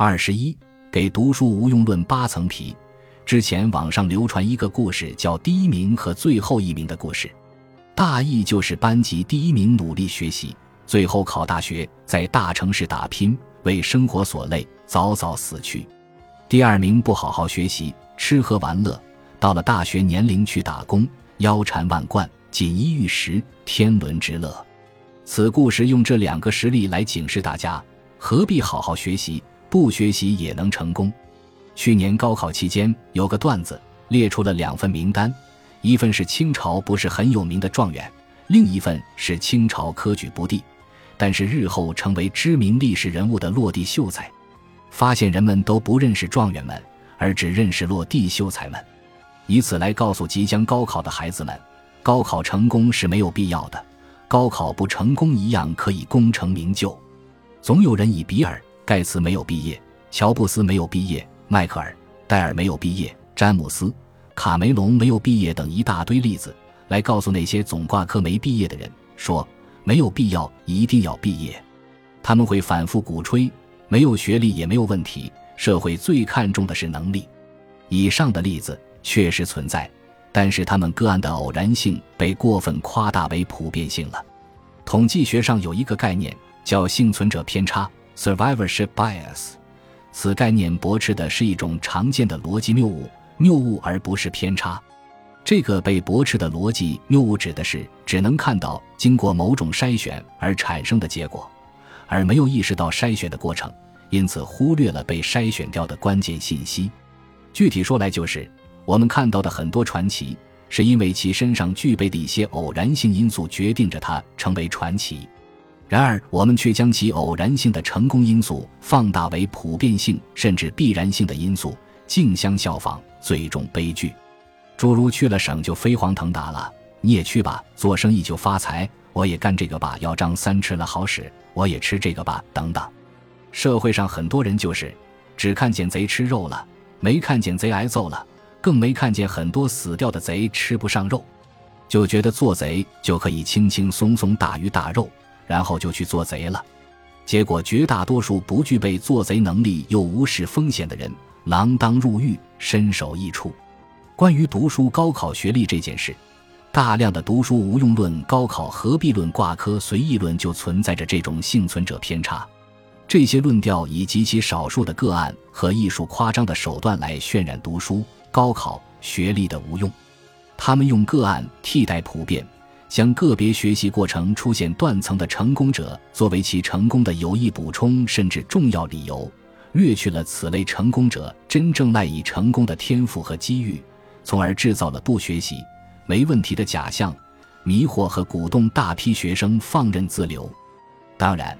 二十一，给读书无用论八层皮。之前网上流传一个故事，叫第一名和最后一名的故事。大意就是班级第一名努力学习，最后考大学，在大城市打拼，为生活所累，早早死去。第二名不好好学习，吃喝玩乐，到了大学年龄去打工，腰缠万贯，锦衣玉食，天伦之乐。此故事用这两个实例来警示大家：何必好好学习，不学习也能成功。去年高考期间，有个段子列出了两份名单，一份是清朝不是很有名的状元，另一份是清朝科举不第，但是日后成为知名历史人物的落地秀才。发现人们都不认识状元们，而只认识落地秀才们，以此来告诉即将高考的孩子们：高考成功是没有必要的，高考不成功一样可以功成名就。总有人以比尔·盖茨没有毕业，乔布斯没有毕业。迈克尔·戴尔没有毕业，詹姆斯·卡梅隆没有毕业等一大堆例子，来告诉那些总挂科没毕业的人说：没有必要一定要毕业。他们会反复鼓吹，没有学历也没有问题，社会最看重的是能力。以上的例子确实存在，但是他们个案的偶然性被过分夸大为普遍性了。统计学上有一个概念叫幸存者偏差 （survivorship bias）。此概念驳斥的是一种常见的逻辑谬误，谬误而不是偏差。这个被驳斥的逻辑谬误指的是只能看到经过某种筛选而产生的结果，而没有意识到筛选的过程，因此忽略了被筛选掉的关键信息。具体说来，就是我们看到的很多传奇，是因为其身上具备的一些偶然性因素决定着它成为传奇。然而，我们却将其偶然性的成功因素放大为普遍性甚至必然性的因素，竞相效仿，最终悲剧。诸如去了省就飞黄腾达了，你也去吧；做生意就发财，我也干这个吧；要张三吃了好使，我也吃这个吧，等等。社会上很多人就是只看见贼吃肉了，没看见贼挨揍了，更没看见很多死掉的贼吃不上肉，就觉得做贼就可以轻轻松松大鱼大肉。然后就去做贼了，结果绝大多数不具备做贼能力又无视风险的人，锒铛入狱，身首异处。关于读书高考学历这件事，大量的读书无用论、高考何必论、挂科随意论就存在着这种幸存者偏差。这些论调以极其少数的个案和艺术夸张的手段来渲染读书高考学历的无用，他们用个案替代普遍。将个别学习过程出现断层的成功者作为其成功的有益补充甚至重要理由，略去了此类成功者真正赖以成功的天赋和机遇，从而制造了不学习没问题的假象，迷惑和鼓动大批学生放任自流。当然，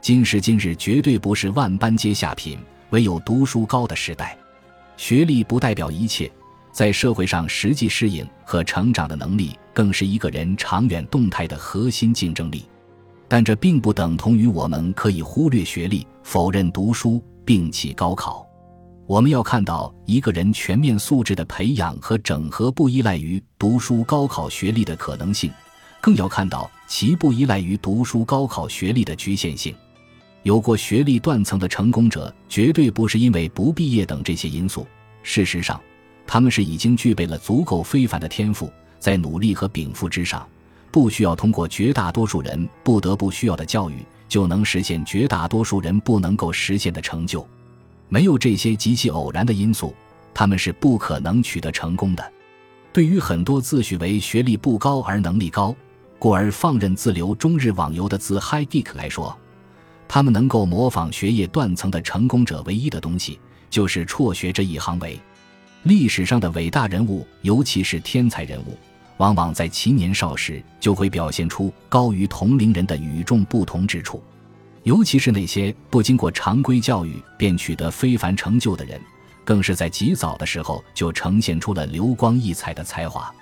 今时今日绝对不是万般皆下品，唯有读书高的时代，学历不代表一切。在社会上实际适应和成长的能力，更是一个人长远动态的核心竞争力。但这并不等同于我们可以忽略学历、否认读书、摒弃高考。我们要看到一个人全面素质的培养和整合不依赖于读书高考学历的可能性，更要看到其不依赖于读书高考学历的局限性。有过学历断层的成功者，绝对不是因为不毕业等这些因素。事实上，他们是已经具备了足够非凡的天赋，在努力和禀赋之上，不需要通过绝大多数人不得不需要的教育，就能实现绝大多数人不能够实现的成就。没有这些极其偶然的因素，他们是不可能取得成功的。对于很多自诩为学历不高而能力高，故而放任自流、终日网游的自嗨 geek 来说，他们能够模仿学业断层的成功者唯一的东西，就是辍学这一行为。历史上的伟大人物，尤其是天才人物，往往在其年少时就会表现出高于同龄人的与众不同之处。尤其是那些不经过常规教育便取得非凡成就的人，更是在极早的时候就呈现出了流光溢彩的才华。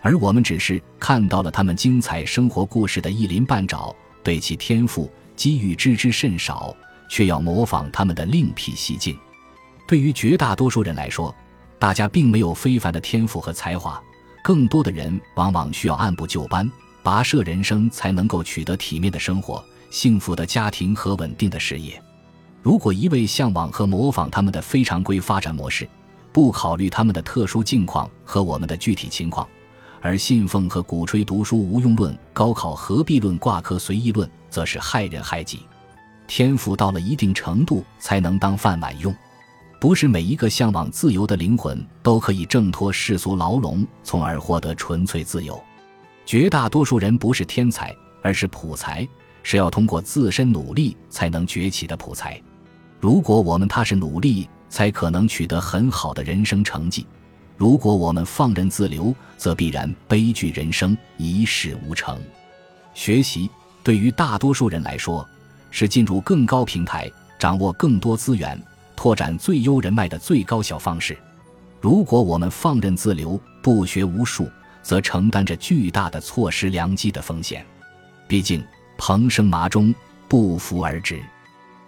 而我们只是看到了他们精彩生活故事的一鳞半爪，对其天赋机遇知之甚少，却要模仿他们的另辟蹊径。对于绝大多数人来说，大家并没有非凡的天赋和才华，更多的人往往需要按部就班、跋涉人生，才能够取得体面的生活、幸福的家庭和稳定的事业。如果一味向往和模仿他们的非常规发展模式，不考虑他们的特殊境况和我们的具体情况，而信奉和鼓吹读书无用论、高考何必论、挂科随意论，则是害人害己。天赋到了一定程度才能当饭碗用，不是每一个向往自由的灵魂都可以挣脱世俗牢笼，从而获得纯粹自由。绝大多数人不是天才，而是普才，是要通过自身努力才能崛起的普才。如果我们踏实努力，才可能取得很好的人生成绩；如果我们放任自流，则必然悲剧人生，一事无成。学习对于大多数人来说，是进入更高平台、掌握更多资源、拓展最优人脉的最高效方式。如果我们放任自流，不学无术，则承担着巨大的错失良机的风险。毕竟，蓬生麻中，不服而直。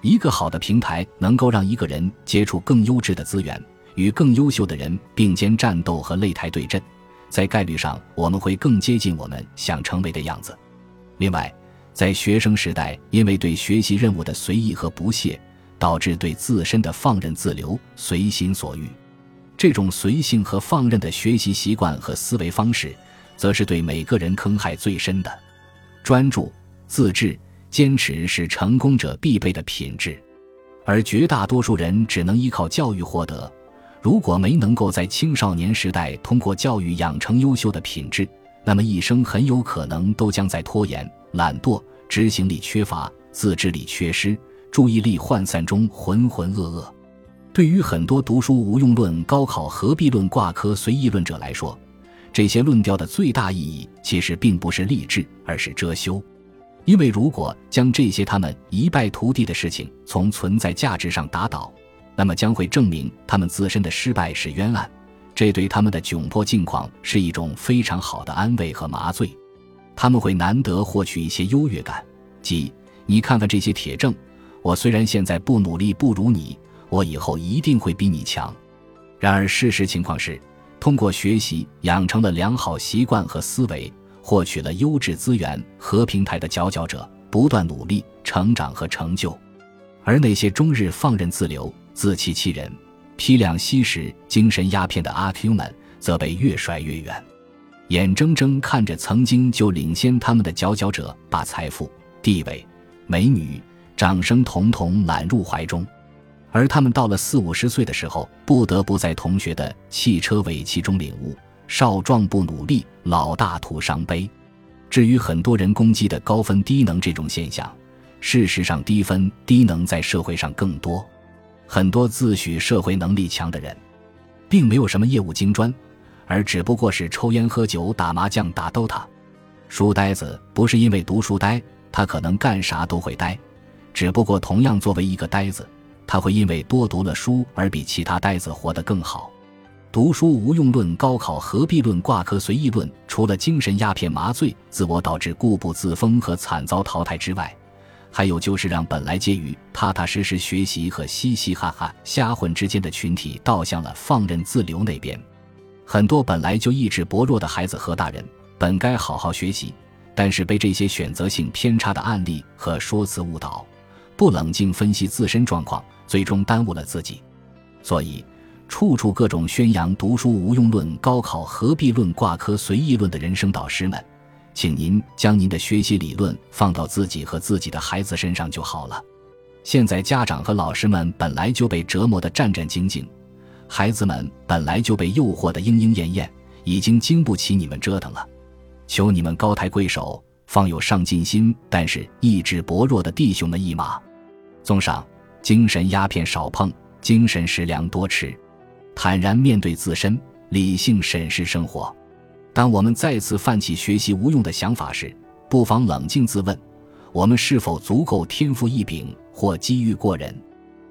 一个好的平台能够让一个人接触更优质的资源，与更优秀的人并肩战斗和擂台对阵，在概率上我们会更接近我们想成为的样子。另外，在学生时代，因为对学习任务的随意和不屑，导致对自身的放任自流、随心所欲。这种随性和放任的学习习惯和思维方式，则是对每个人坑害最深的。专注、自制、坚持是成功者必备的品质，而绝大多数人只能依靠教育获得。如果没能够在青少年时代通过教育养成优秀的品质，那么一生很有可能都将在拖延、懒惰、执行力缺乏、自制力缺失、注意力涣散中浑浑噩噩。对于很多读书无用论、高考何必论、挂科随意论者来说，这些论调的最大意义其实并不是励志，而是遮羞。因为如果将这些他们一败涂地的事情从存在价值上打倒，那么将会证明他们自身的失败是冤案，这对他们的窘迫境况是一种非常好的安慰和麻醉。他们会难得获取一些优越感，即你看看这些铁证，我虽然现在不努力不如你。我以后一定会比你强。然而，事实情况是，通过学习养成了良好习惯和思维，获取了优质资源和平台的佼佼者，不断努力成长和成就；而那些终日放任自流、自欺欺人、批量吸食精神鸦片的阿 Q 们，则被越甩越远，眼睁睁看着曾经就领先他们的佼佼者把财富、地位、美女、掌声统统揽入怀中。而他们到了四五十岁的时候，不得不在同学的汽车尾气中领悟：少壮不努力，老大徒伤悲。至于很多人攻击的高分低能这种现象，事实上低分低能在社会上更多。很多自诩社会能力强的人，并没有什么业务精专，而只不过是抽烟喝酒、打麻将、打 DOTA。书呆子不是因为读书呆，他可能干啥都会呆，只不过同样作为一个呆子。他会因为多读了书而比其他呆子活得更好。读书无用论、高考何必论、挂科随意论，除了精神鸦片麻醉、自我导致固步自封和惨遭淘汰之外，还有就是让本来介于踏踏实实学习和嘻嘻哈哈瞎混之间的群体倒向了放任自流那边。很多本来就意志薄弱的孩子和大人，本该好好学习，但是被这些选择性偏差的案例和说辞误导，不冷静分析自身状况。最终耽误了自己，所以处处各种宣扬读书无用论、高考何必论、挂科随意论的人生导师们，请您将您的学习理论放到自己和自己的孩子身上就好了。现在家长和老师们本来就被折磨得战战兢兢，孩子们本来就被诱惑得莺莺燕燕，已经经不起你们折腾了。求你们高抬贵手，放有上进心但是意志薄弱的弟兄们一马。综上。精神鸦片少碰，精神食粮多吃，坦然面对自身，理性审视生活。当我们再次泛起学习无用的想法时，不妨冷静自问：我们是否足够天赋异禀或机遇过人？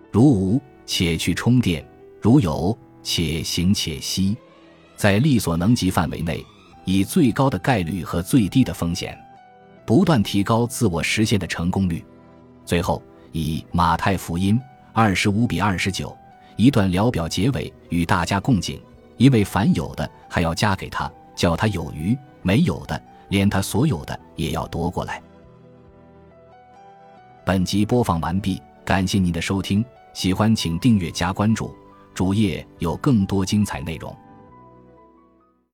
如无，且去充电；如有，且行且惜。在力所能及范围内，以最高的概率和最低的风险，不断提高自我实现的成功率。最后。以马太福音二十五比二十九一段聊表结尾，与大家共敬。因为凡有的还要加给他，叫他有余；没有的，连他所有的也要夺过来。本集播放完毕。感谢您的收听，喜欢请订阅加关注，主页有更多精彩内容。